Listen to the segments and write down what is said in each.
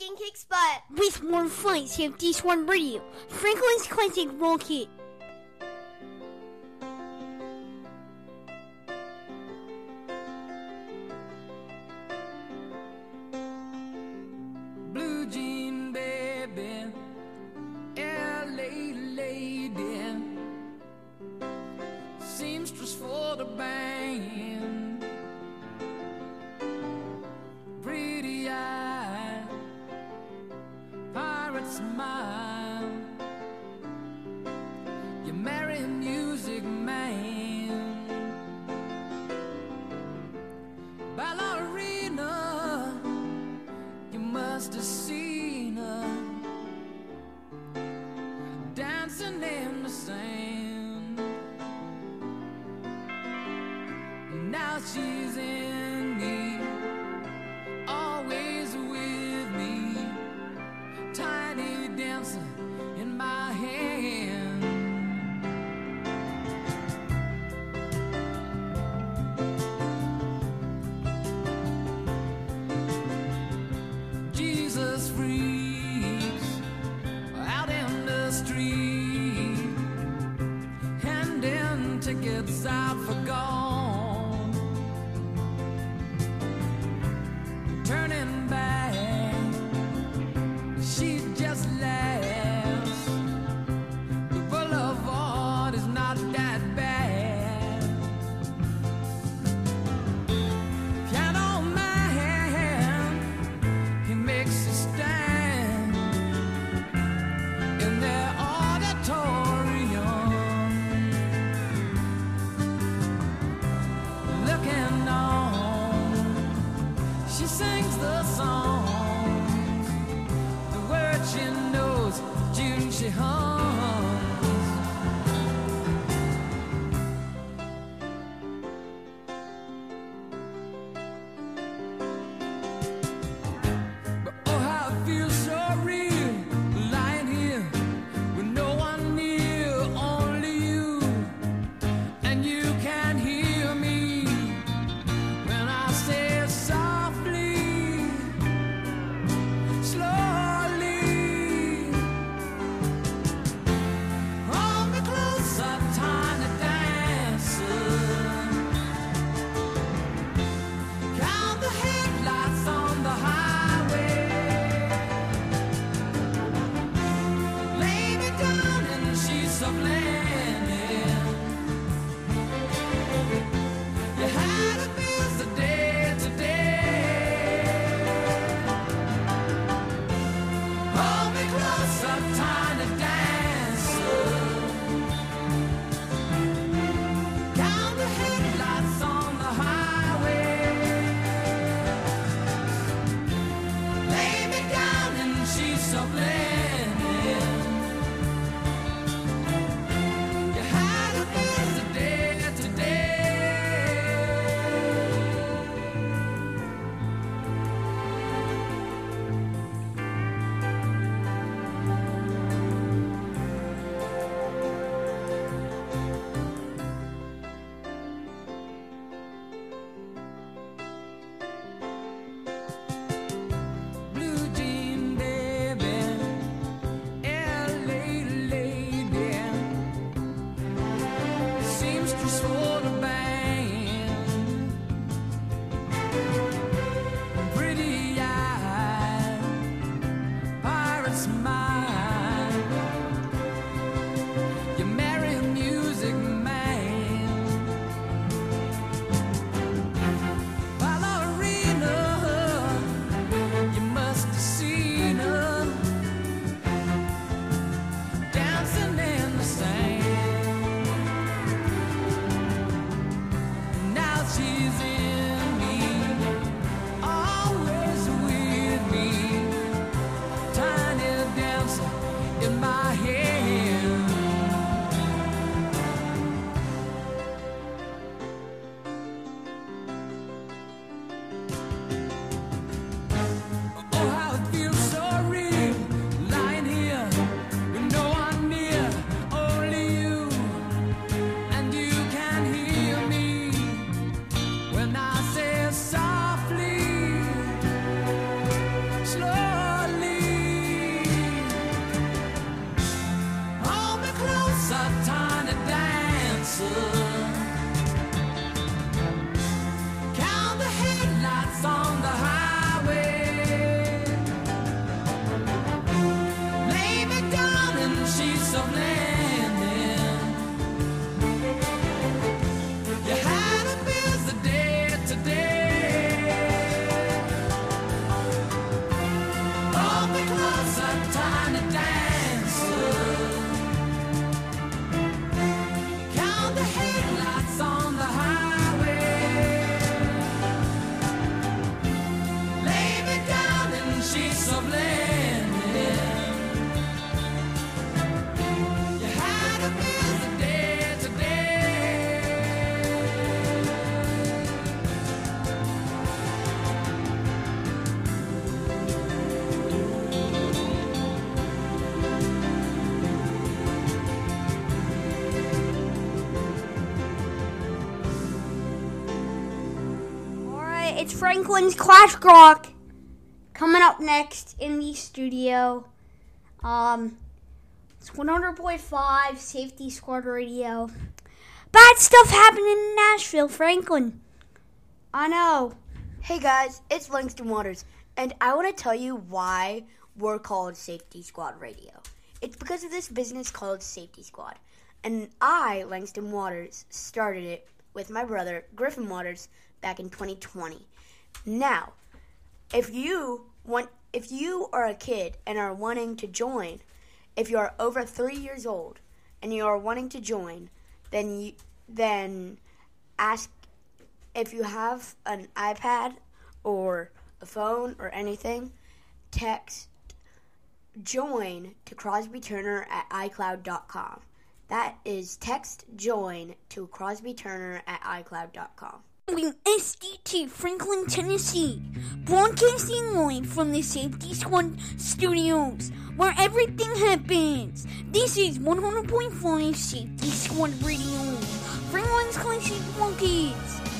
we can butt with more fun. have this one radio. Franklin's classic roll. tickets out for gold. She sings the song, the words she knows, June she hums. no. It's Franklin's Clash Rock. Coming up next in the studio. Um it's 100.5 Safety Squad Radio. Bad stuff happening in Nashville, Franklin. I know. Hey guys, it's Langston Waters, and I want to tell you why we're called Safety Squad Radio. It's because of this business called Safety Squad, and I, Langston Waters, started it with my brother, Griffin Waters, back in 2020. Now, if you want, if you are a kid and are wanting to join, if you are over three years old and you are wanting to join, then you, then ask if you have an iPad or a phone or anything, text join to Crosby Turner at iCloud.com. That is text join to Crosby Turner at iCloud.com. in SDT, Franklin, Tennessee, broadcasting live from the Safety Squad studios, where everything happens. This is 100.5 Safety Squad Radio, Franklin's Classic Monkeys.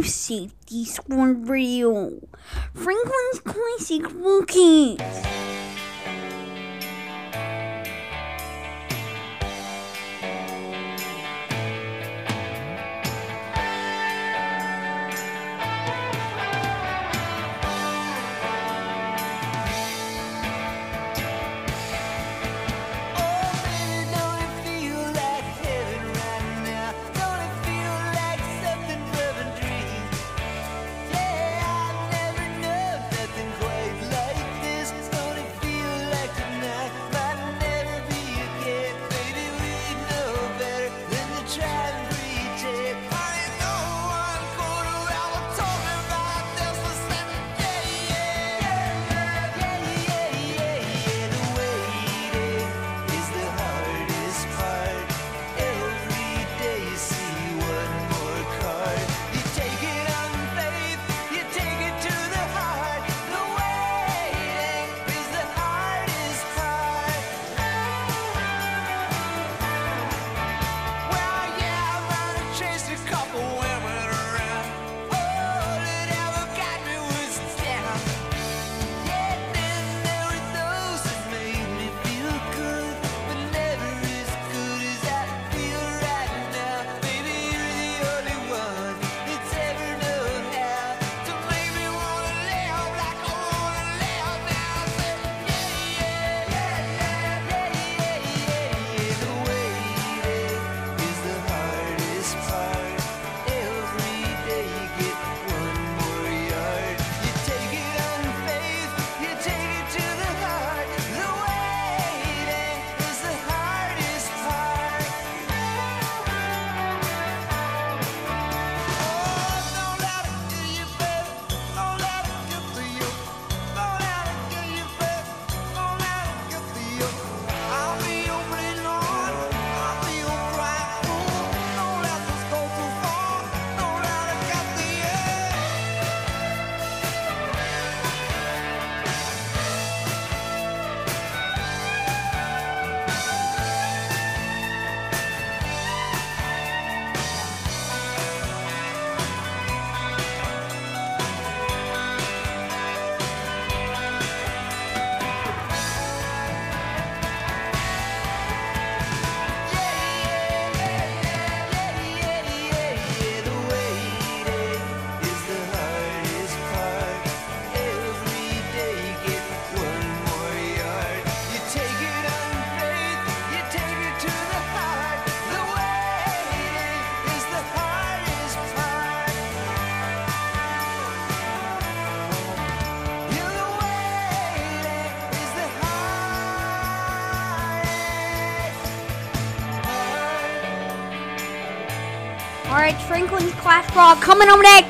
life safety squad radio. Franklin's Classic Rockets. Franklin's Class Brawl coming on next.